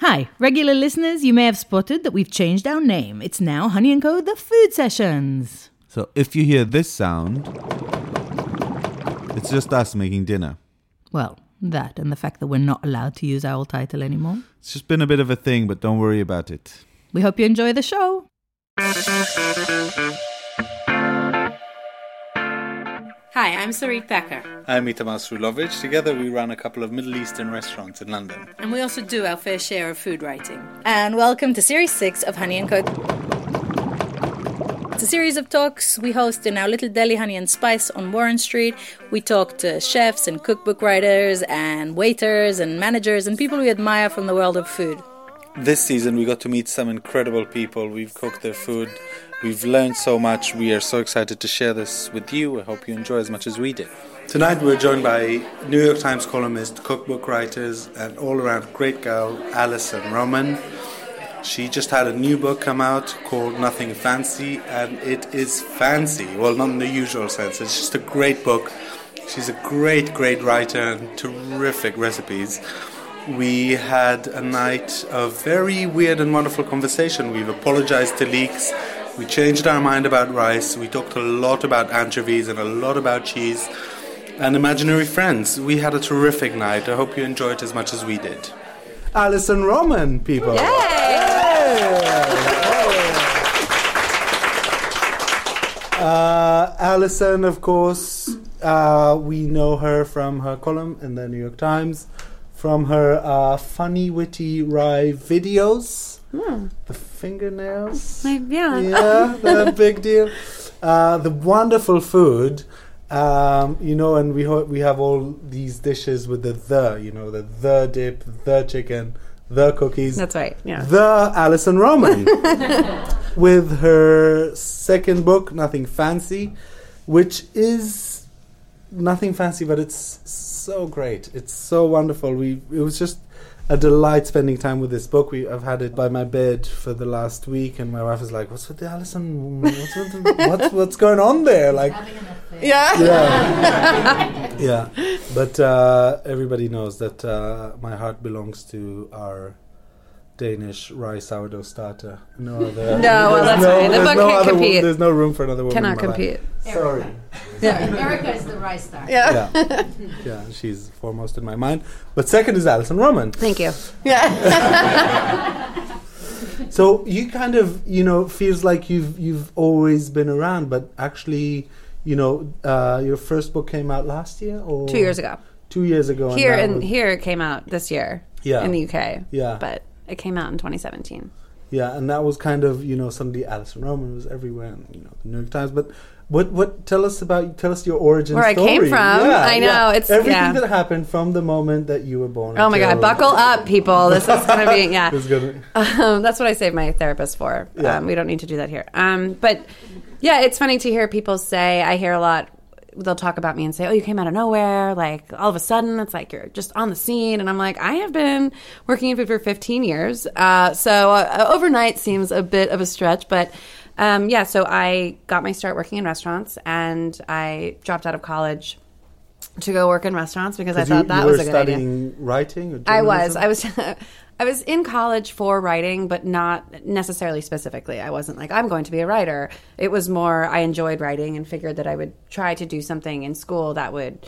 Hi, regular listeners, you may have spotted that we've changed our name. It's now Honey and Co. The Food Sessions. So if you hear this sound, it's just us making dinner. Well, that and the fact that we're not allowed to use our old title anymore. It's just been a bit of a thing, but don't worry about it. We hope you enjoy the show. Hi, I'm Sarit Packer, I'm Itamar Srulovich. Together we run a couple of Middle Eastern restaurants in London. and we also do our fair share of food writing. And welcome to Series 6 of Honey and Co. It's a series of talks we host in our little deli Honey and Spice on Warren Street. We talk to chefs and cookbook writers and waiters and managers and people we admire from the world of food. This season we got to meet some incredible people. We've cooked their food. We've learned so much. We are so excited to share this with you. I hope you enjoy as much as we did. Tonight we're joined by New York Times columnist, cookbook writers, and all-around great girl Alison Roman. She just had a new book come out called Nothing Fancy, and it is fancy. Well, not in the usual sense. It's just a great book. She's a great, great writer and terrific recipes. We had a night of very weird and wonderful conversation. We've apologized to leaks. We changed our mind about rice. We talked a lot about anchovies and a lot about cheese and imaginary friends. We had a terrific night. I hope you enjoyed it as much as we did. Alison Roman, people. Uh, Alison, of course, uh, we know her from her column in the New York Times, from her uh, funny, witty rye videos. The fingernails. yeah. Yeah, the big deal. Uh, the wonderful food. Um, you know, and we ho- we have all these dishes with the the, you know, the the dip, the chicken, the cookies. That's right. Yeah. The Alison Roman with her second book, Nothing Fancy, which is nothing fancy, but it's so great. It's so wonderful. We it was just a delight spending time with this book. We I've had it by my bed for the last week, and my wife is like, "What's with the Alison? What's with the, what's what's going on there?" Like, Yeah. yeah, yeah. But uh, everybody knows that uh, my heart belongs to our Danish rye sourdough starter. No other. No, well, that's right. The there's book no can't other wo- compete. There's no room for another woman. Cannot in my life. compete. Sorry. Yeah. Erica is the rice star. Yeah. Yeah, yeah. She's foremost in my mind. But second is Alison Roman. Thank you. Yeah. So you kind of, you know, feels like you've you've always been around, but actually, you know, uh, your first book came out last year or Two years ago. Two years ago. Here that and here it came out this year. Yeah. In the UK. Yeah. But it came out in 2017. Yeah, and that was kind of you know suddenly Alison Roman was everywhere, and you know the New York Times. But what what tell us about tell us your origin Where I story. came from. Yeah, I know, yeah. it's- everything yeah. that happened from the moment that you were born. Oh my God. Buckle up, people. This is going to be, yeah. Gonna- Um, that's what I save my therapist for. Yeah. Um, we don't need to do that here. Um, but yeah, it's funny to hear people say, I hear a lot, they'll talk about me and say, oh, you came out of nowhere. Like all of a sudden, it's like you're just on the scene. And I'm like, I have been working in food for 15 years. Uh, so uh, overnight seems a bit of a stretch, but. Um, yeah, so I got my start working in restaurants, and I dropped out of college to go work in restaurants because I thought you, that you was a good idea. writing. I was. I was. I was in college for writing, but not necessarily specifically. I wasn't like I'm going to be a writer. It was more I enjoyed writing and figured that I would try to do something in school that would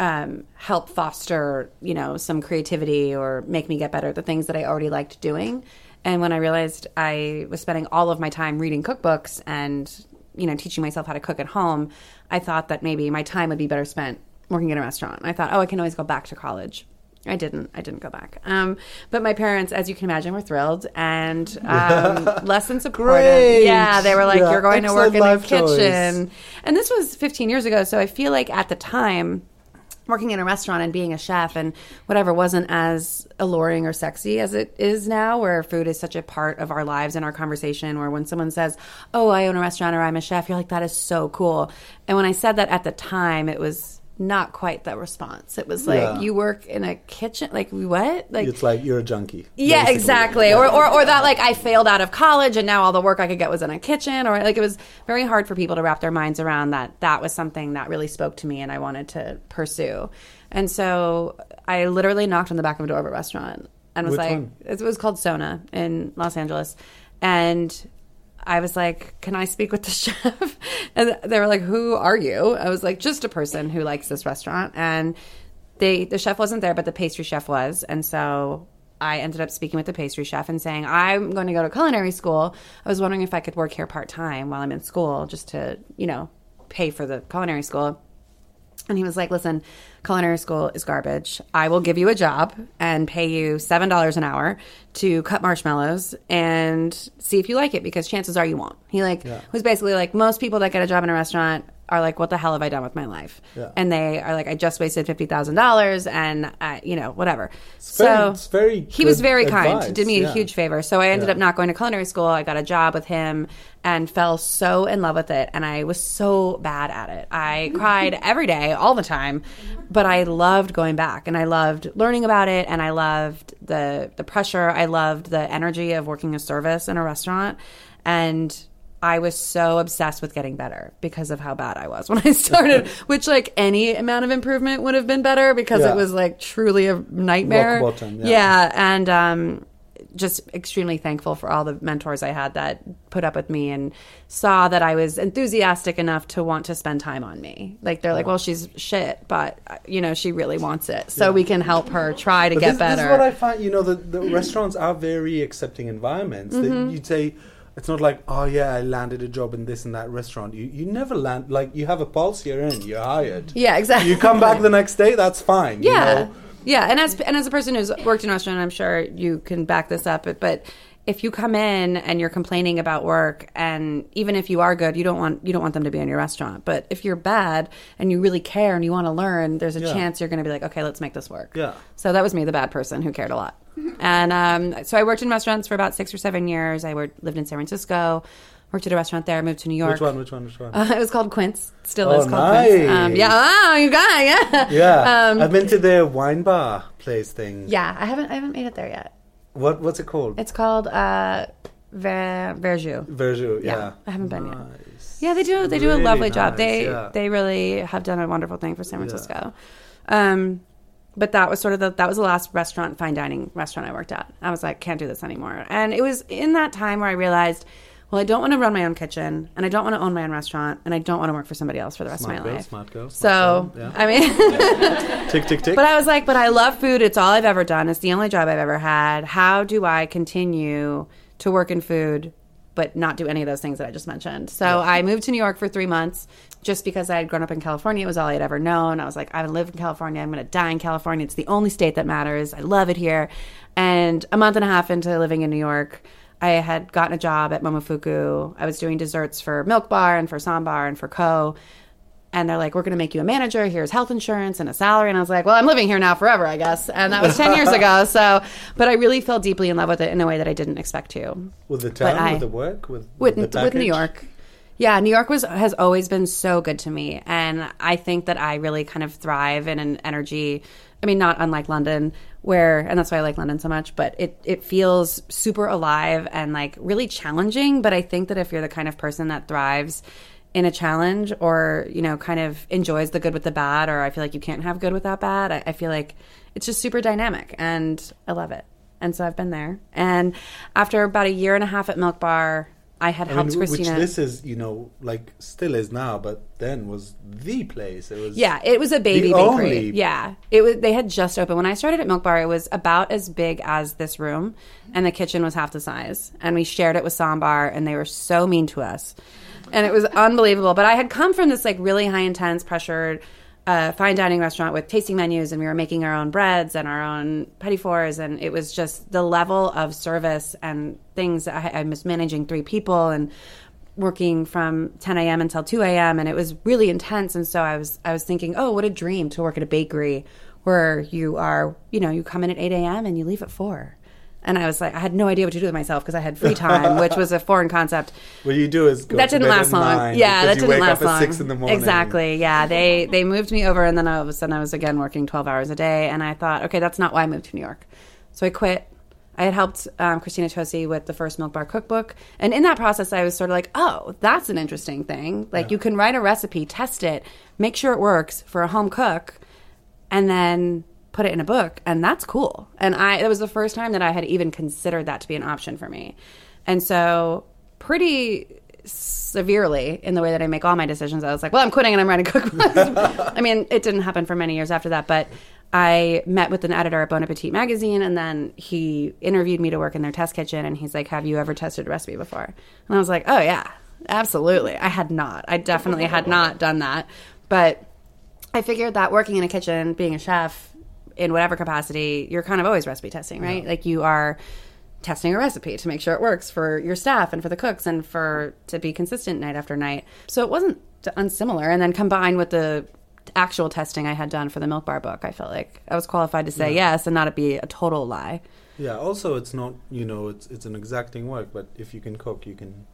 um, help foster, you know, some creativity or make me get better at the things that I already liked doing. And when I realized I was spending all of my time reading cookbooks and, you know, teaching myself how to cook at home, I thought that maybe my time would be better spent working in a restaurant. I thought, oh, I can always go back to college. I didn't. I didn't go back. Um, but my parents, as you can imagine, were thrilled and um, less than supportive. Great. Yeah, they were like, Yeah, "You're going to work in the life choice. kitchen." And this was 15 years ago, so I feel like at the time, working in a restaurant and being a chef and whatever wasn't as alluring or sexy as it is now, where food is such a part of our lives and our conversation. Where when someone says, "Oh, I own a restaurant" or "I'm a chef," you're like, "That is so cool." And when I said that at the time, it was not quite the response. It was like, Yeah. "You work in a kitchen? Like what? Like It's like you're a junkie. yeah, basically. exactly. Or, or or that like I failed out of college and now all the work I could get was in a kitchen or like it was very hard for people to wrap their minds around that that was something that really spoke to me and I wanted to pursue. And so I literally knocked on the back of a door of a restaurant and was Which like one? it was called Sona in Los Angeles. And I was like, "Can I speak with the chef?" And they were like, "Who are you?" I was like, "Just a person who likes this restaurant." And they the chef wasn't there, but the pastry chef was, and so I ended up speaking with the pastry chef and saying, "I'm going to go to culinary school. I was wondering if I could work here part time while I'm in school, just to you know pay for the culinary school." And he was like, listen, culinary school is garbage. I will give you a job and pay you $7 an hour to cut marshmallows and see if you like it because chances are you won't. He like was basically like most people that get a job in a restaurant are like, what the hell have I done with my life? Yeah. And they are like, I just wasted $50,000 and I, you know, whatever. very- so it's very he was very kind. advice, Did me yeah. a huge favor. So I ended Yeah. up not going to culinary school. I got a job with him and fell so in love with it. And I was so bad at it. I cried every day, all the time. But I loved going back and I loved learning about it and I loved the the pressure. I loved the energy of working a service in a restaurant. And I was so obsessed with getting better because of how bad I was when I started, which like any amount of improvement would have been better because Yeah. it was like truly a nightmare. Rock bottom, yeah. yeah, and um, just extremely thankful for all the mentors I had that put up with me and saw that I was enthusiastic enough to want to spend time on me. Like they're like, well, she's shit, but uh, you know, she really wants it, so we can help her try to But get this, better. This is what I find. You know, the, the restaurants are very accepting environments. That Mm-hmm. you'd say it's not like, oh yeah, I landed a job in this and that restaurant. You you never land like you have a pulse. You're in. You're hired. yeah, exactly. You come back the next day. That's fine. you Yeah, know? yeah, and as and as a person who's worked in restaurant, I'm sure you can back this up. But, but if you come in and you're complaining about work, and even if you are good, you don't want you don't want them to be in your restaurant. But if you're bad and you really care and you want to learn, there's a Yeah. chance you're going to be like, okay, let's make this work. Yeah. So that was me, the bad person who cared a lot. And um, so I worked in restaurants for about six or seven years. I worked, lived in San Francisco, worked at a restaurant there, moved to New York. Which one? Which one? Which one? Uh, it was called Quince. Still Oh, is called Quince. Um, nice. yeah. Oh, you got it. Yeah. yeah, Um, I've been to their wine bar place thing. yeah. I haven't. I haven't made it there yet. What What's it called? It's called uh, Ver- Verjus. Verjus. Yeah. Yeah, I haven't been yet. Yeah, they do. They do Really a lovely job. They yeah. they really have done a wonderful thing for San Francisco. Um, but that was sort of the that was the last restaurant fine dining restaurant I worked at. I was like, can't do this anymore. And it was in that time where I realized, well, I don't want to run my own kitchen, and I don't want to own my own restaurant, and I don't want to work for somebody else for the rest Smart of my girl, life. smart girl, So smart girl, I mean. Tick tick tick. But I was like, but I love food. It's all I've ever done. It's the only job I've ever had. How do I continue to work in food, but not do any of those things that I just mentioned? So I moved to New York for three months just because I had grown up in California. It was all I had ever known. I was like, I live in California. I'm going to die in California. It's the only state that matters. I love it here. And a month and a half into living in New York, I had gotten a job at Momofuku. I was doing desserts for Milk Bar and for Ssäm Bar and for Ko and they're like, "We're going to make you a manager. Here's health insurance and a salary." And I was like, "Well, I'm living here now forever, I guess." And that was ten years ago. So, but I really fell deeply in love with it in a way that I didn't expect to. with the town, I- with the work, with With the with New? York, yeah, New York was has always been so good to me, and I think that I really kind of thrive in an energy. I mean, not unlike London, where and that's why I like London so much. But it it feels super alive and like really challenging. But I think that if you're the kind of person that thrives in a challenge or you know kind of enjoys the good with the bad or i feel like you can't have good without bad I, I feel like it's just super dynamic and i love it and so i've been there and after about a year and a half at milk bar I had I helped mean, which this is, you know, like still is now, but then was the place. It was Yeah, it was a baby bakery. only- Yeah, it was. They had just opened when I started at Milk Bar. It was about as big as this room, and the kitchen was half the size. And we shared it with Ssäm Bar, and they were so mean to us, and it was unbelievable. But I had come from this like really high intense, pressured. Uh, fine dining restaurant with tasting menus, and we were making our own breads and our own petit fours, and it was just the level of service and things. I, I was managing three people, and working from 10 a.m. until 2 a.m. and it was really intense. And so I was I was thinking, oh, what a dream to work at a bakery where you are, you know, you come in at 8 a.m. and you leave at four. And I was like, I had no idea what to do with myself because I had free time, which was a foreign concept. What you do is go that didn't last long. yeah, that didn't wake last up long. at six in the morning. Exactly. Yeah, they they moved me over, and then all of a sudden I was again working 12 hours a day, and I thought, okay, that's not why I moved to New York. So I quit. I had helped um, Christina Tosi with the first Milk Bar cookbook, and in that process, I was sort of like, "Oh, that's an interesting thing. Like, you can write a recipe, test it, make sure it works for a home cook, and then put it in a book, and that's cool." And I, it was the first time that I had even considered that to be an option for me, and so pretty severely in the way that I make all my decisions, I was like, "Well, I'm quitting, and I'm writing cookbooks." I mean, it didn't happen for many years after that, but I met with an editor at Bon Appetit magazine, and then he interviewed me to work in their test kitchen. And he's like, "Have you ever tested a recipe before?" And I was like, "Oh yeah, absolutely." I had not. I definitely had not done that, but I figured that working in a kitchen, being a chef in whatever capacity, you're kind of always recipe testing, right? Like you are testing a recipe to make sure it works for your staff and for the cooks and for to be consistent night after night. So it wasn't unsimilar. And then combined with the actual testing I had done for the Milk Bar book, I felt like I was qualified to say yes and not it be a total lie. Yeah. Also, it's not you know it's it's an exacting work, but if you can cook, you can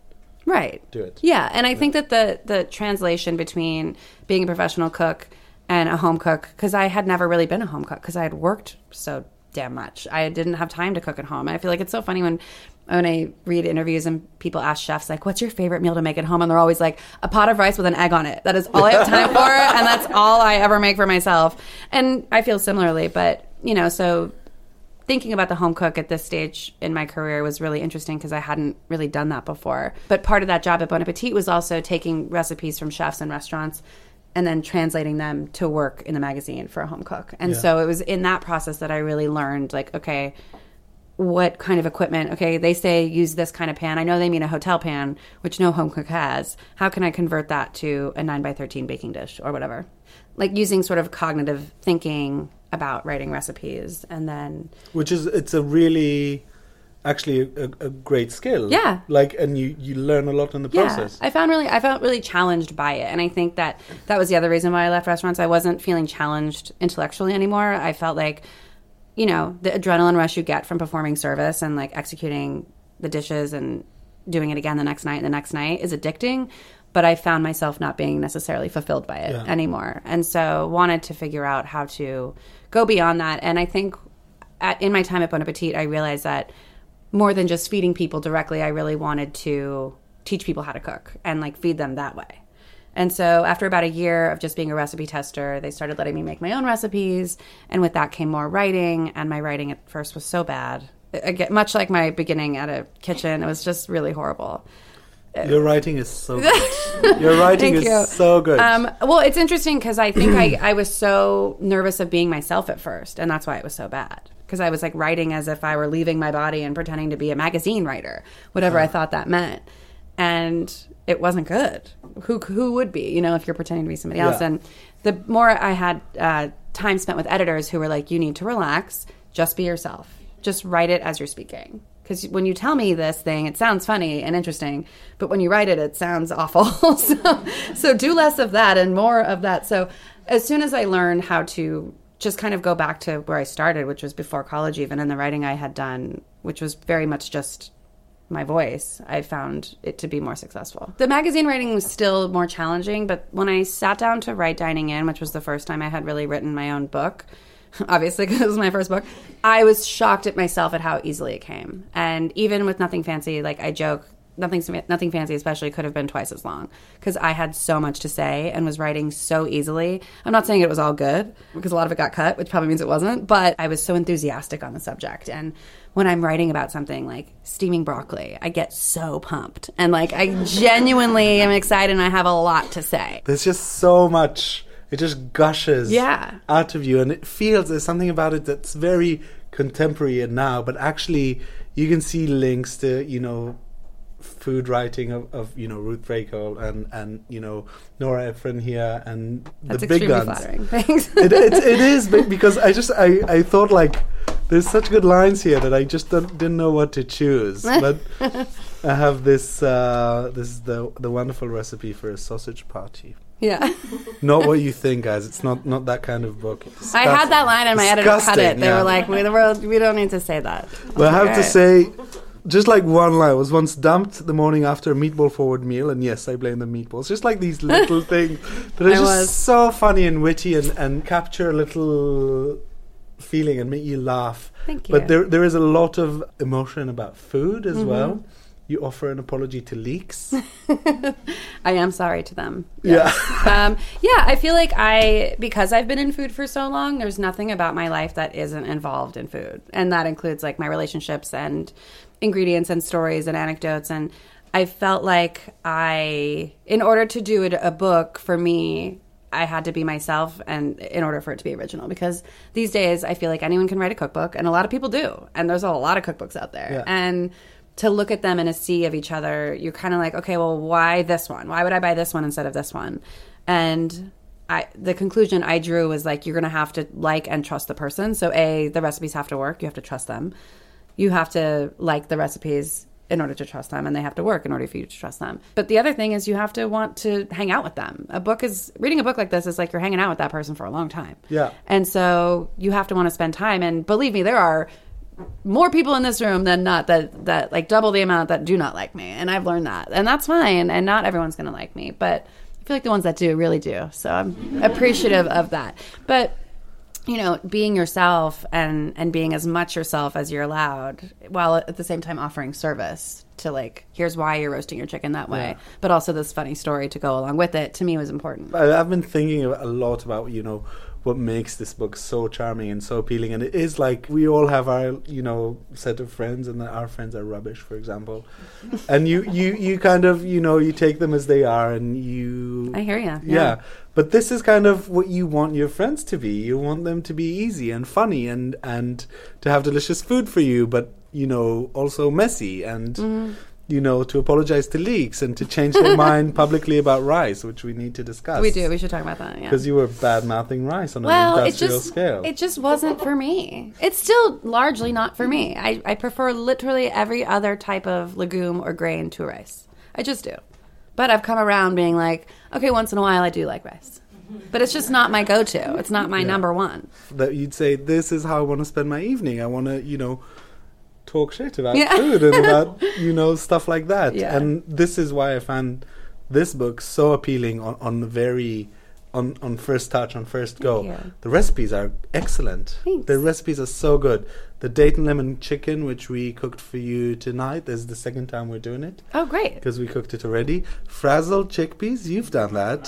Right. do it. Yeah, and I think that the the translation between being a professional cook and a home cook because I had never really been a home cook because I had worked so damn much. I didn't have time to cook at home. And I feel like it's so funny when when I read interviews and people ask chefs like, "What's your favorite meal to make at home?" and they're always like, "A pot of rice with an egg on it." That is all I have time for, and that's all I ever make for myself. And I feel similarly, but you know, so thinking about the home cook at this stage in my career was really interesting because I hadn't really done that before. But part of that job at Bon Appetit was also taking recipes from chefs and restaurants and then translating them to work in the magazine for a home cook. And Yeah. so it was in that process that I really learned like, okay, what kind of equipment? Okay, they say use this kind of pan. I know they mean a hotel pan, which no home cook has. How can I convert that to a 9 by 13 baking dish or whatever? Like using sort of cognitive thinking about writing recipes and then Which is it's a really actually a, a, great skill. Yeah. Like and you you learn a lot in the process. Yeah, I found really, I felt really challenged by it, and I think that that was the other reason why I left restaurants. I wasn't feeling challenged intellectually anymore. I felt like, you know, the adrenaline rush you get from performing service and like executing the dishes and doing it again the next night and the next night is addicting. But I found myself not being necessarily fulfilled by it Yeah. anymore, and so wanted to figure out how to go beyond that. And I think at, in my time at Bon Appetit, I realized that more than just feeding people directly, I really wanted to teach people how to cook and like feed them that way. And so after about a year of just being a recipe tester, they started letting me make my own recipes. And with that came more writing. And my writing at first was so bad. Again, much like my beginning at a kitchen, it was just really horrible. Your writing is so good. Your writing Thank is you. so good. Um, well, it's interesting because I think I, I was so nervous of being myself at first, and that's why it was so bad. Because I was like writing as if I were leaving my body and pretending to be a magazine writer, whatever I thought that meant, and it wasn't good. Who who would be, you know, if you're pretending to be somebody else? Yeah. And the more I had uh, time spent with editors who were like, "You need to relax, just be yourself, just write it as you're speaking." Because when you tell me this thing, it sounds funny and interesting, but when you write it, it sounds awful. so, so do less of that and more of that. So, as soon as I learned how to just kind of go back to where I started, which was before college, even in the writing I had done, which was very much just my voice, I found it to be more successful. The magazine writing was still more challenging, but when I sat down to write Dining In, which was the first time I had really written my own book, obviously because it was my first book, I was shocked at myself at how easily it came. And even with Nothing Fancy, like I joke nothing nothing fancy especially could have been twice as long because I had so much to say and was writing so easily. I'm not saying it was all good because a lot of it got cut, which probably means it wasn't, but I was so enthusiastic on the subject and when I'm writing about something like steaming broccoli, I get so pumped and like I genuinely am excited and I have a lot to say. There's just so much. It just gushes Yeah. out of you, and it feels there's something about it that's very contemporary and now. But actually, you can see links to you know food writing of, of you know Ruth Draco and and you know Nora Ephron here and That's the big guns. flattering. Thanks. it, it, it is because I just I, I thought like there's such good lines here that I just don't, didn't know what to choose. But I have this uh, this is the the wonderful recipe for a sausage party. yeah. Not what you think, guys. It's not not that kind of book. I had that line and my editor cut it. They yeah. were like, we, we're, we don't need to say that. Well, I have to Okay. say, just like one line, I was once dumped the morning after a meatball forward meal, and yes, I blame the meatballs. Just like these little things that are I just was. so funny and witty and, and capture a little feeling and make you laugh. Thank you. But there there is a lot of emotion about food as Mm-hmm. well. You offer an apology to leaks I am sorry to them. yeah. um, yeah, I feel like I, because I've been in food for so long, there's nothing about my life that isn't involved in food. And that includes like my relationships and ingredients and stories and anecdotes. And I felt like I, in order to do it, a book for me, I had to be myself and in order for it to be original because these days I feel like anyone can write a cookbook and a lot of people do and there's a lot of cookbooks out there Yeah. and to look at them in a sea of each other you're kind of like okay well why this one? Why would I buy this one instead of this one? And I the conclusion I drew was like you're gonna have to like and trust the person. So a the recipes have to work. You have to trust them. You have to like the recipes in order to trust them and they have to work in order for you to trust them. But the other thing is you have to want to hang out with them. A book is reading a book like this is like you're hanging out with that person for a long time. Yeah. and so you have to want to spend time. And believe me there are more people in this room than not that that like double the amount that do not like me and i've learned that and that's fine and not everyone's going to like me but i feel like the ones that do really do so i'm appreciative of that. But you know being yourself and and being as much yourself as you're allowed while at the same time offering service to like here's why you're roasting your chicken that way but also this funny story to go along with it to me was important. I- I've been thinking a lot about you know what makes this book so charming and so appealing, and it is like we all have our you know set of friends, and our friends are rubbish, for example, and you you you kind of you know you take them as they are, and you i hear you yeah. But this is kind of what you want your friends to be. You want them to be easy and funny and and to have delicious food for you, but you know also messy and Mm-hmm. You know to apologize to leaks and to change their mind publicly about rice, which we need to discuss. we do we should talk about that yeah because you were bad mouthing rice on well, an it just scale. it just wasn't for me. It's still largely not for me. I, I prefer literally every other type of legume or grain to rice. I just do. But I've come around being like, okay, once in a while I do like rice. But it's just not my go-to. It's not my number one. that you'd say, "This is how I want to spend my evening. I want to, you know." Talk shit about Yeah. food and about you know stuff like that, Yeah. and this is why I found this book so appealing on on the very on on first touch on first go. you. The recipes are excellent. Thanks. The recipes are so good. The Dayton lemon chicken, which we cooked for you tonight, this is the second time we're doing it Oh, great. because we cooked it already. Frazzled chickpeas, you've done that.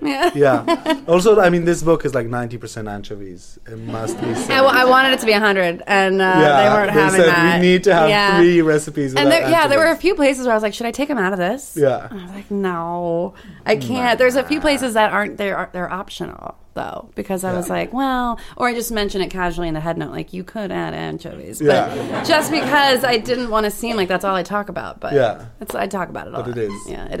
Yeah. Yeah. also, I mean, this book is like 90% anchovies. It must be said. I, wanted it to be 100 and uh, they weren't having said that. we need to have Yeah. three recipes. And there, yeah, there were a few places where I was like, should I take them out of this? Yeah. I was like, no, I can't. There's a few places that aren't they're they're optional though because I was like, well, or I just mention it casually in the head note, like you could add anchovies, but Yeah. just because I didn't want to seem like that's all I talk about. But Yeah. it's, I talk about it a But it is. Yeah, it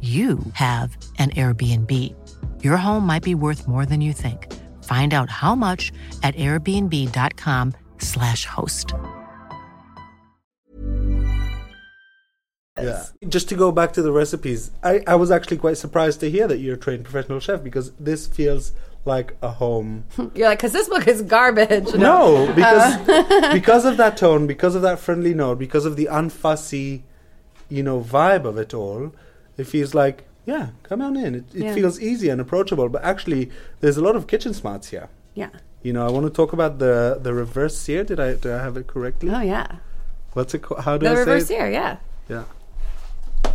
you have an Airbnb. Your home might be worth more than you think. Find out how much at airbnb.com/slash host. Yeah. Just to go back to the recipes, I, I was actually quite surprised to hear that you're a trained professional chef because this feels like a home. You're like, because this book is garbage. No, because Uh. because of that tone, because of that friendly note, because of the unfussy, you know, vibe of it all, it feels like yeah, come on in. It, it Yeah. feels easy and approachable. But actually, there's a lot of kitchen smarts here. Yeah. You know, I want to talk about the the reverse sear. Did I do I have it correctly? Oh yeah. What's it called? How do The I reverse say it? sear, yeah. Yeah.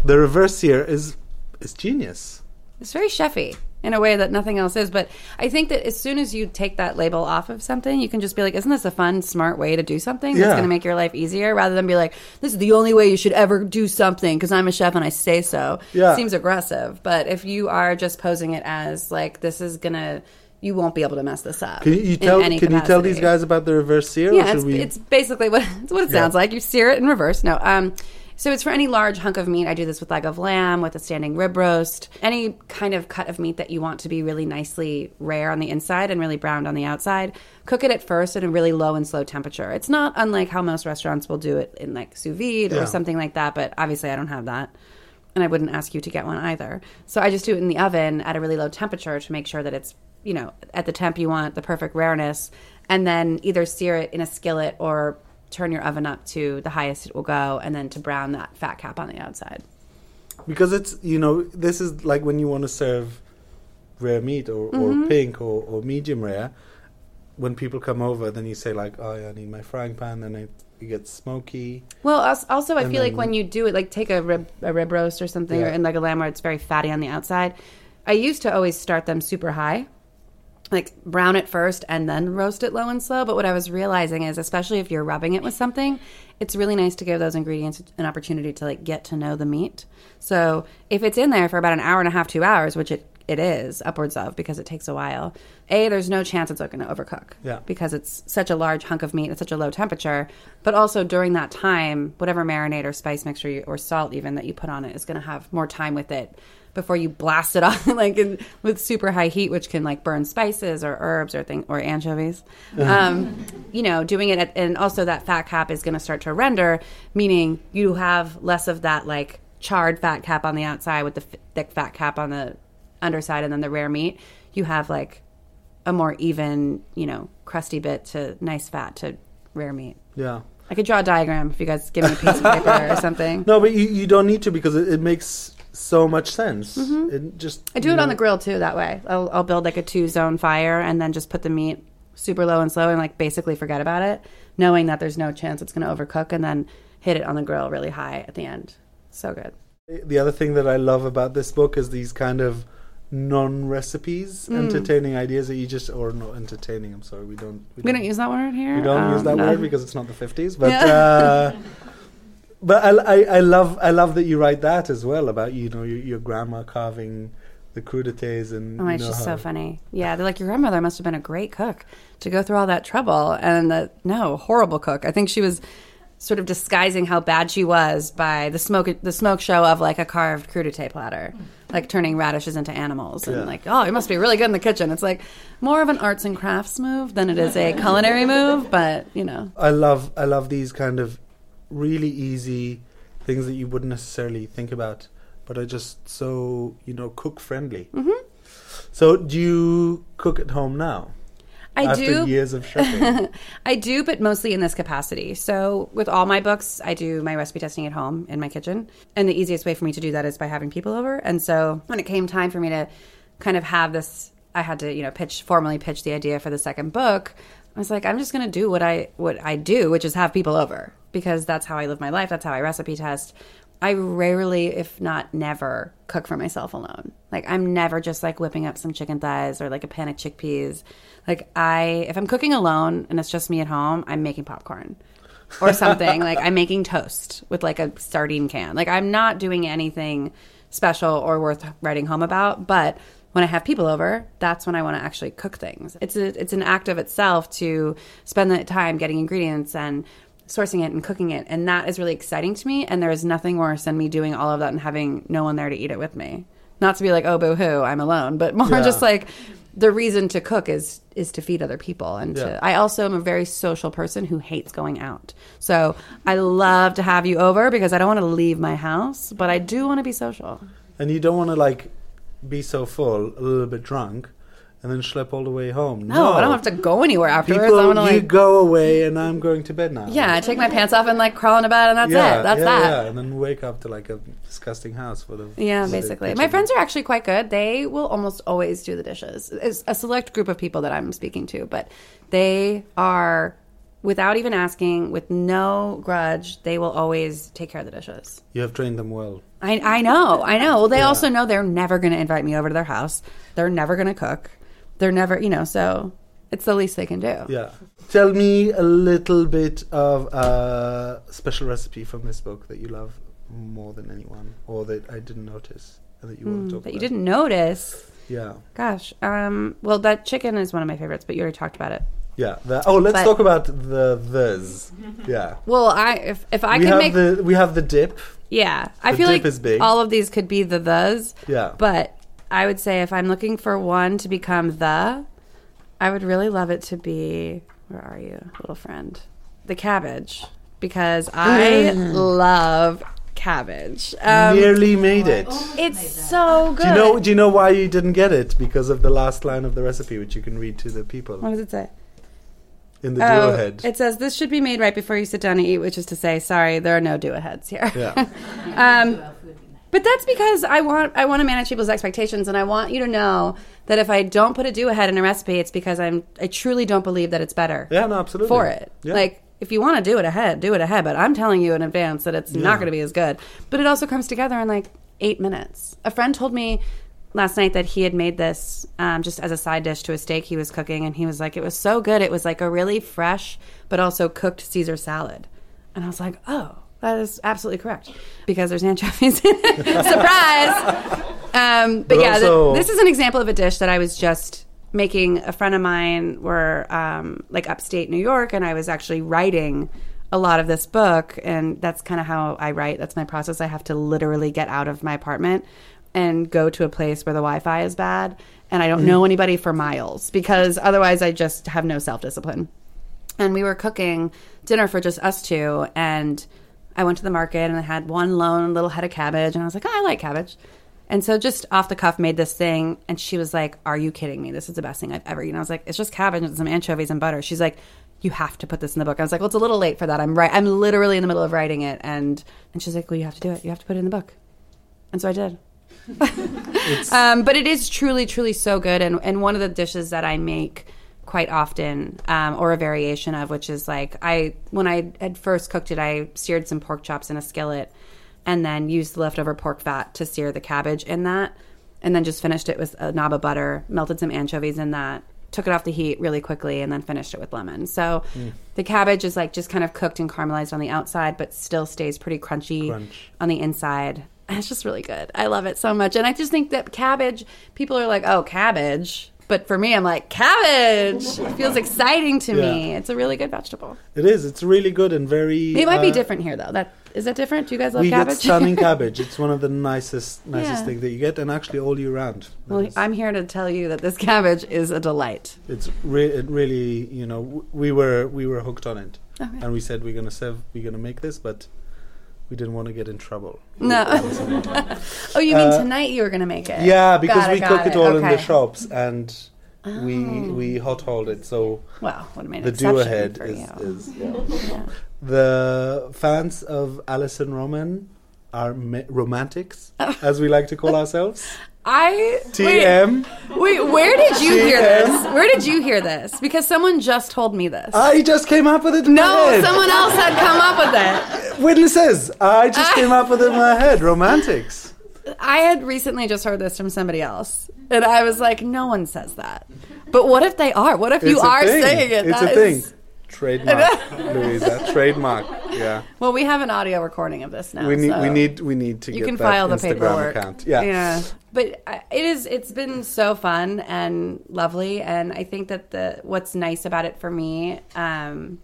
The reverse sear is is genius. It's very chefy in a way that nothing else is. But I think that as soon as you take that label off of something, you can just be like, isn't this a fun, smart way to do something that's Yeah. going to make your life easier rather than be like, this is the only way you should ever do something because I'm a chef and I say so. Yeah. It Seems aggressive. But if you are just posing it as like, this is going to, you won't be able to mess this up. Can you, tell? Can any you tell these guys about the reverse sear? Yeah, should it's, we- it's basically what it's what it Yeah. sounds like. You sear it in reverse. No, um, so it's for any large hunk of meat. I do this with leg of lamb, with a standing rib roast, any kind of cut of meat that you want to be really nicely rare on the inside and really browned on the outside. Cook it at first at a really low and slow temperature. It's not unlike how most restaurants will do it in like sous vide Yeah. or something like that. But obviously, I don't have that. And I wouldn't ask you to get one either. So I just do it in the oven at a really low temperature to make sure that it's, you know, at the temp you want, the perfect rareness. And then either sear it in a skillet or turn your oven up to the highest it will go and then to brown that fat cap on the outside. because it's you know this is like when you want to serve rare meat or, Mhm. or pink or, or medium rare when people come over then you say like oh yeah, i need my frying pan then it, it gets smoky Well, also I And feel like when you do it, like take a rib a rib roast or something, or in like a lamb where it's very fatty on the outside. I used to always start them super high, like brown it first and then roast it low and slow. But what I was realizing is, especially if you're rubbing it with something, it's really nice to give those ingredients an opportunity to like get to know the meat. So if it's in there for about an hour and a half, two hours, which it it is upwards of because it takes a while. A, there's no chance it's going to overcook Yeah. because it's such a large hunk of meat at such a low temperature. But also during that time, whatever marinade or spice mixture you, or salt even that you put on it is going to have more time with it before you blast it off like in, with super high heat, which can like burn spices or herbs or thing or anchovies. Um, you know, doing it at, and also that fat cap is going to start to render, meaning you have less of that like charred fat cap on the outside with the f- thick fat cap on the underside, and then the rare meat. You have like a more even, you know, crusty bit to nice fat to rare meat. yeah I could draw a diagram if you guys give me a piece of paper or something. no but you, you don't need to because it, it makes so much sense Mhm. it just I do it on the grill too. That way, I'll, I'll build like a two zone fire and then just put the meat super low and slow and like basically forget about it, knowing that there's no chance it's going to overcook, and then hit it on the grill really high at the end. So good. the other thing that i love about this book is these kind of non-recipes Mm. entertaining ideas that you just or not entertaining i'm sorry we don't We don't use that word here. We don't use Um, that no. word because it's not the fifties. But Yeah. uh, but I, I, I love I love that you write that as well about you know your, your grandma carving the crudités and Oh, it's just so funny. Yeah, they're like your grandmother must have been a great cook to go through all that trouble, and that no horrible cook. I think she was sort of disguising how bad she was by the smoke the smoke show of like a carved crudité platter, like turning radishes into animals, and Yeah. like oh, you must be really good in the kitchen. It's like more of an arts and crafts move than it is a culinary move, but you know, I love I love these kind of really easy things that you wouldn't necessarily think about, but are just so you know cook friendly. Mm-hmm. So do you cook at home now? I after do. years of chefing. I do, but mostly in this capacity. So, with all my books, I do my recipe testing at home in my kitchen. And the easiest way for me to do that is by having people over. And so, when it came time for me to kind of have this, I had to, you know, pitch, formally pitch the idea for the second book. I was like, I'm just going to do what I what I do, which is have people over because that's how I live my life. That's how I recipe test. I rarely, if not never, cook for myself alone. Like I'm never just like whipping up some chicken thighs or like a pan of chickpeas. Like I, if I'm cooking alone and it's just me at home, I'm making popcorn or something. like I'm making toast with like a sardine can. Like I'm not doing anything special or worth writing home about. But when I have people over, that's when I want to actually cook things. It's a, it's an act of itself to spend the time getting ingredients and sourcing it and cooking it. And that is really exciting to me. And there is nothing worse than me doing all of that and having no one there to eat it with me. Not to be like, oh, boo hoo, I'm alone, but more Yeah. just like the reason to cook is is to feed other people and Yeah. to I also am a very social person who hates going out. So I love to have you over because I don't want to leave my house, but I do want to be social. and you don't want to like be so full, a little bit drunk, and then schlep all the way home. No, I don't have to go anywhere afterwards. People, I want to you like go away, and I'm going to bed now. yeah, I take my pants off and like crawl into bed and that's yeah, it. That's yeah, that. Yeah, and then wake up to like a disgusting house full of Yeah, basically. My friends are actually quite good. They will almost always do the dishes. It's a select group of people that I'm speaking to, but they are, without even asking, with no grudge, they will always take care of the dishes. You have trained them well. I, I know, I know. Well, they also know they're never going to invite me over to their house. They're never going to cook. They're never, you know, so it's the least they can do. Yeah. Tell me a little bit of a special recipe from this book that you love more than anyone, or that I didn't notice and that you want to talk That about. you didn't notice. Yeah. Gosh. Um, well, that chicken is one of my favorites, but you already talked about it. Yeah. The, oh, let's But- talk about the this. Yeah. Well, I if, if I we could have make the we have the dip. Yeah, I The feel dip like is big. all of these could be the thes. Yeah. But I would say if I'm looking for one to become the, I would really love it to be where are you, little friend? The cabbage. Because I love cabbage. Um, Nearly made it. it's so good. Do you know? Do you know why you didn't get it? Because of the last line of the recipe, which you can read to the people what does it say? in the Oh, do ahead. it says this should be made right before you sit down to eat, which is to say, sorry, there are no do aheads here. Yeah. um, but that's because I want I want to manage people's expectations, and I want you to know that if I don't put a do ahead in a recipe, it's because I'm I truly don't believe that it's better Yeah, no, absolutely. for it. Yeah. Like if you want to do it ahead, do it ahead. But I'm telling you in advance that it's Yeah. not going to be as good. But it also comes together in like eight minutes. A friend told me last night that he had made this um, just as a side dish to a steak he was cooking, and he was like, it was so good. It was like a really fresh but also cooked Caesar salad, and I was like, oh. That is absolutely correct because there's anchovies in it. Surprise! Um, but, But yeah, th- this is an example of a dish that I was just making. A friend of mine were um, like upstate New York, and I was actually writing a lot of this book. And that's kind of how I write. That's my process. I have to literally get out of my apartment and go to a place where the Wi-Fi is bad, and I don't know anybody for miles because otherwise I just have no self discipline. And we were cooking dinner for just us two, and I went to the market and I had one lone little head of cabbage, and I was like, oh, I like cabbage. And so just off the cuff made this thing, and she was like, "Are you kidding me? This is the best thing I've ever eaten." I was like, "It's just cabbage and some anchovies and butter." She's like, "You have to put this in the book." I was like, "Well, it's a little late for that. I'm right. I'm literally in the middle of writing it." And and she's like, "Well, you have to do it. You have to put it in the book." And so I did. um, but it is truly, truly so good. And, and one of the dishes that I make quite often, um, or a variation of, which is like I when I had first cooked it, I seared some pork chops in a skillet, and then used the leftover pork fat to sear the cabbage in that, and then just finished it with a knob of butter, melted some anchovies in that. Took it off the heat really quickly and then finished it with lemon. So the cabbage is like just kind of cooked and caramelized on the outside, but still stays pretty crunchy Crunch. on the inside. It's just really good. I love it so much. And I just think that cabbage, people are like, oh, cabbage. But for me, I'm like, cabbage. It feels exciting to me. Yeah. It's a really good vegetable. It is. It's really good and very. It might be uh, different here, though. That is that different? Do you guys love we cabbage? get stunning cabbage. It's one of the nicest, nicest Yeah. thing that you get, and actually all year round. well, I'm here to tell you that this cabbage is a delight. It's re- it really, you know, w- we were we were hooked on it, Okay. and we said we're gonna serve, we're gonna make this, but we didn't want to get in trouble. No. oh, you mean Uh, tonight you were going to make it? Yeah, because Got we cook it, all in the shops and we Oh. we hot hauled it. So Well, what an the do ahead is, is yeah. the fans of Alison Roman are me- romantics, as we like to call ourselves. I TM. Wait, wait, where did you hear this? Where did you hear this? Because someone just told me this. I just came up with it. In no, my head. someone else had come up with it. Witnesses, I just came up with it in my head. Romantics. I had recently just heard this from somebody else, and I was like, no one says that. But what if they are? What if you It's a are thing. saying it? It's That a thing. Trademark, Louisa. Trademark. Yeah. Well, we have an audio recording of this now. we need. so We need. We need to You get can that file the Instagram paperwork. account. Yeah. yeah. But it is. It's been so fun and lovely, and I think that the what's nice about it for me um,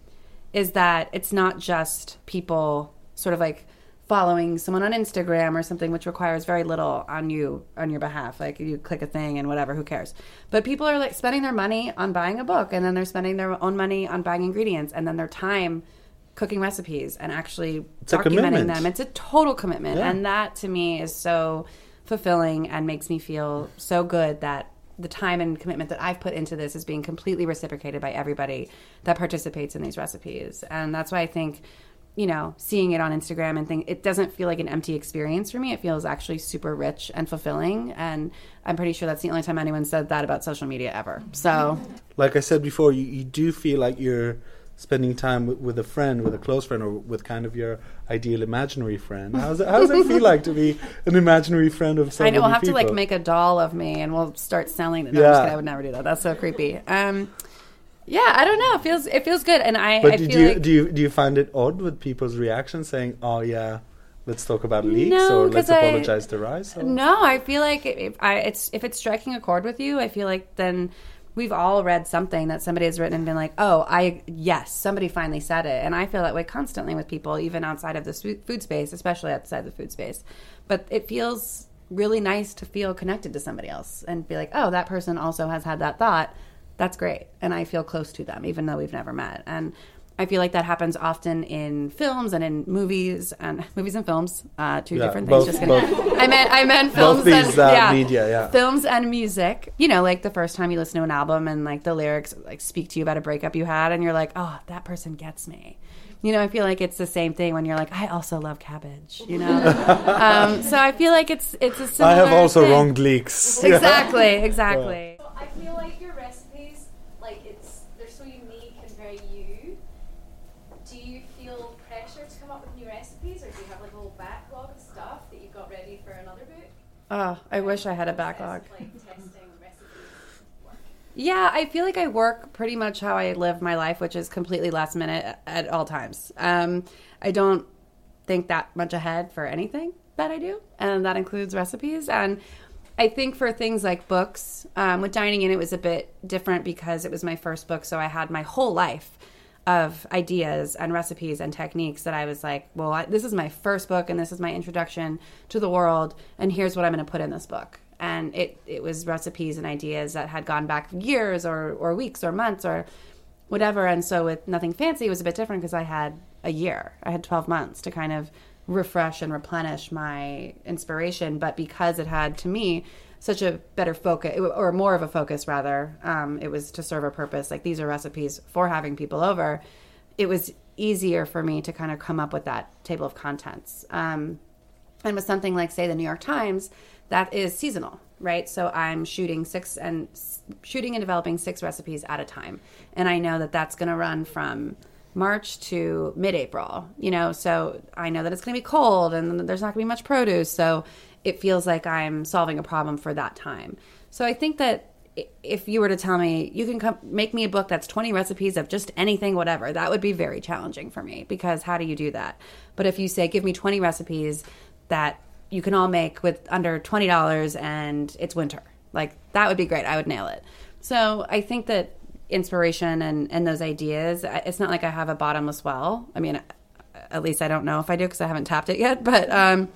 is that it's not just people sort of like following someone on Instagram or something, which requires very little on you on your behalf. Like you click a thing and whatever, who cares? But people are like spending their money on buying a book, and then they're spending their own money on buying ingredients, and then their time cooking recipes and actually It's documenting them. It's a total commitment, Yeah. and that to me is so fulfilling and makes me feel so good that the time and commitment that I've put into this is being completely reciprocated by everybody that participates in these recipes. And that's why I think, you know, seeing it on Instagram and think it doesn't feel like an empty experience for me. It feels actually super rich and fulfilling. And I'm pretty sure that's the only time anyone said that about social media ever. So Like I said before, you, you do feel like you're spending time with, with a friend, with a close friend, or with kind of your ideal imaginary friend. How's it, how does it feel like to be an imaginary friend of so I know we'll have to like make a doll of me and we'll start selling it. No, Yeah. I would never do that. That's so creepy. Um, yeah, I don't know. It feels it feels good, and I, But I do feel you like do you do you find it odd with people's reactions saying, "Oh yeah, let's talk about leeks," No, or "Let's I- apologize to Rise"? Or? No, I feel like if I it's if it's striking a chord with you, I feel like then we've all read something that somebody has written and been like, "Oh, I yes, somebody finally said it." And I feel that way constantly with people even outside of the food space, especially outside the food space. But it feels really nice to feel connected to somebody else and be like, "Oh, that person also has had that thought." That's great. And I feel close to them even though we've never met. And I feel like that happens often in films and in movies and movies and films. Uh, two Yeah, different both- things. Just kidding. both- I meant I meant both films these, and uh, yeah, media, yeah. films and music. You know, like the first time you listen to an album and like the lyrics like speak to you about a breakup you had, and you're like, oh, that person gets me. You know, I feel like it's the same thing when you're like, I also love cabbage. You know, um, so I feel like it's it's a similar. I have also thing. wronged leeks. Exactly, exactly. I feel like your recipes, like it's they're so unique and very you. Do you feel pressure to come up with new recipes, or do you have like a little backlog of stuff that you've got ready for another book? Oh, I wish I had a backlog. Like testing recipes. Yeah, I feel like I work pretty much how I live my life, which is completely last minute at all times. Um, I don't think that much ahead for anything that I do, and that includes recipes. And I think for things like books, um, with Dining In, it was a bit different because it was my first book, so I had my whole life of ideas and recipes and techniques that I was like, well, I, this is my first book and this is my introduction to the world, and here's what I'm going to put in this book. And it, it was recipes and ideas that had gone back years or, or weeks or months or whatever. And so with Nothing Fancy, it was a bit different because I had a year, I had 12 months to kind of refresh and replenish my inspiration. But because it had, to me, such a better focus or more of a focus rather um, it was to serve a purpose. Like these are recipes for having people over. It was easier for me to kind of come up with that table of contents. Um, and with something like say the new york times that is seasonal right? So i'm shooting six and shooting and developing six recipes at a time. And i know that that's going to run from march to mid-april you know so i know that it's going to be cold and there's not going to be much produce so it feels like i'm solving a problem for that time. So i think that if you were to tell me you can come make me a book that's 20 recipes of just anything whatever that would be very challenging for me because how do you do that? But if you say give me 20 recipes that you can all make with under $20 and it's winter like that would be great. I would nail it. So i think that inspiration and, and those ideas it's not like i have a bottomless well i mean at least i don't know if i do because i haven't tapped it yet but um,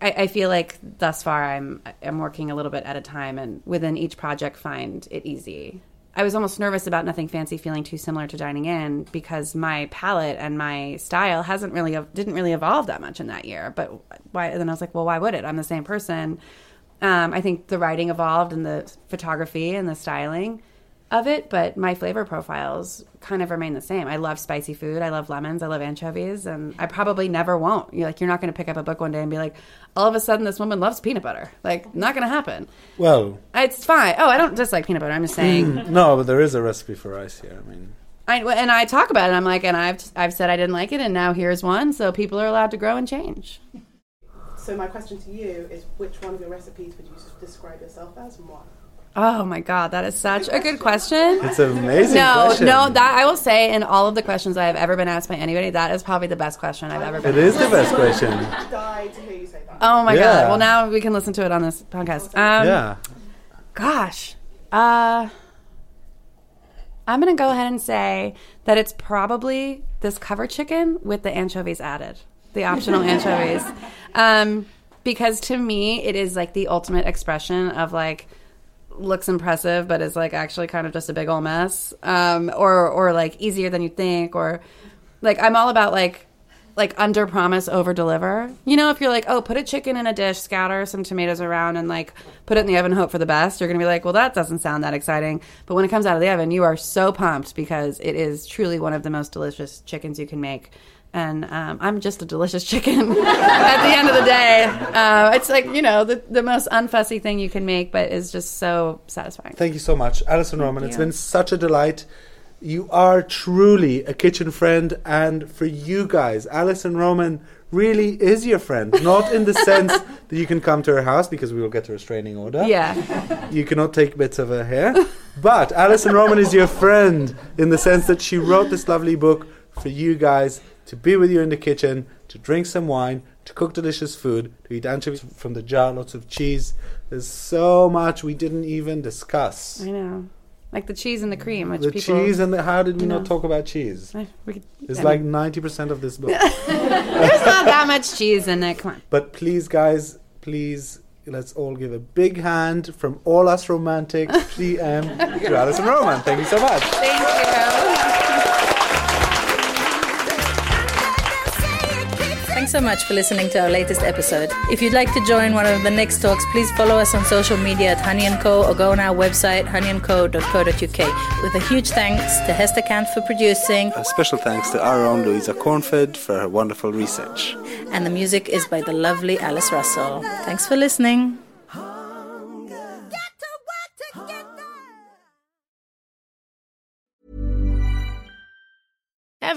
I, I feel like thus far I'm I'm working a little bit at a time, and within each project find it easy I was almost nervous about nothing fancy feeling too similar to dining in because my palette and my style hasn't really didn't really evolve that much in that year. But why? And then I was like, well, why would it? I'm the same person. Um, I think the writing evolved and the photography and the styling of it, but my flavor profiles kind of remain the same. I love spicy food. I love lemons. I love anchovies, and I probably never won't. You're like, you're not going to pick up a book one day and be like, all of a sudden, this woman loves peanut butter. Like, not going to happen. Well, it's fine. Oh, I don't dislike peanut butter. I'm just saying. no, but there is a recipe for rice here. I mean. I, and I talk about it. I'm like, and I've I've said I didn't like it, and now here's one. So people are allowed to grow and change. So my question to you is, which one of your recipes would you describe yourself as, and why? Oh my god, that is such a good question. It's an amazing no, question. No, that I will say in all of the questions I have ever been asked by anybody, that is probably the best question I've ever been. It is the best question. Oh my Yeah. god. Well, now we can listen to it on this podcast. Um, yeah. Gosh. Uh I'm going to go ahead and say that it's probably this cover chicken with the anchovies added, the optional anchovies. Um, because to me, it is like the ultimate expression of like, looks impressive, but is like actually kind of just a big old mess. Um, or, or like easier than you think, or like I'm all about like, like under promise over deliver you know if you're like oh put a chicken in a dish scatter some tomatoes around and like put it in the oven hope for the best you're gonna be like well that doesn't sound that exciting but when it comes out of the oven you are so pumped because it is truly one of the most delicious chickens you can make and um, I'm just a delicious chicken at the end of the day. Uh, it's like, you know, the, the most unfussy thing you can make, but is just so satisfying. Thank you so much, Alison Roman. It's been such a delight. You are truly a kitchen friend, and for you guys, Alison Roman really is your friend. Not in the sense that you can come to her house because we will get a restraining order. Yeah. You cannot take bits of her hair. But Alison Roman is your friend in the sense that she wrote this lovely book for you guys to be with you in the kitchen, to drink some wine, to cook delicious food, to eat anchovies from the jar, lots of cheese. There's so much we didn't even discuss. I know. Like the cheese and the cream, which The people. cheese and the, how did we not know. talk about cheese? I- could- It's I like ninety percent of this book. There's not that much cheese in it. Come on. but please, guys, please, let's all give a big hand from all us romantics, GM, to Alison Roman. Thank you so much. Thanks so much for listening to our latest episode. If you'd like to join one of the next talks, please follow us on social media at Honey & Co. or go on our website honeyandco.co.uk. With a huge thanks to Hester Kant for producing, A special thanks to our own Louisa Cornford for her wonderful research. and the music is by the lovely Alice Russell. Thanks for listening.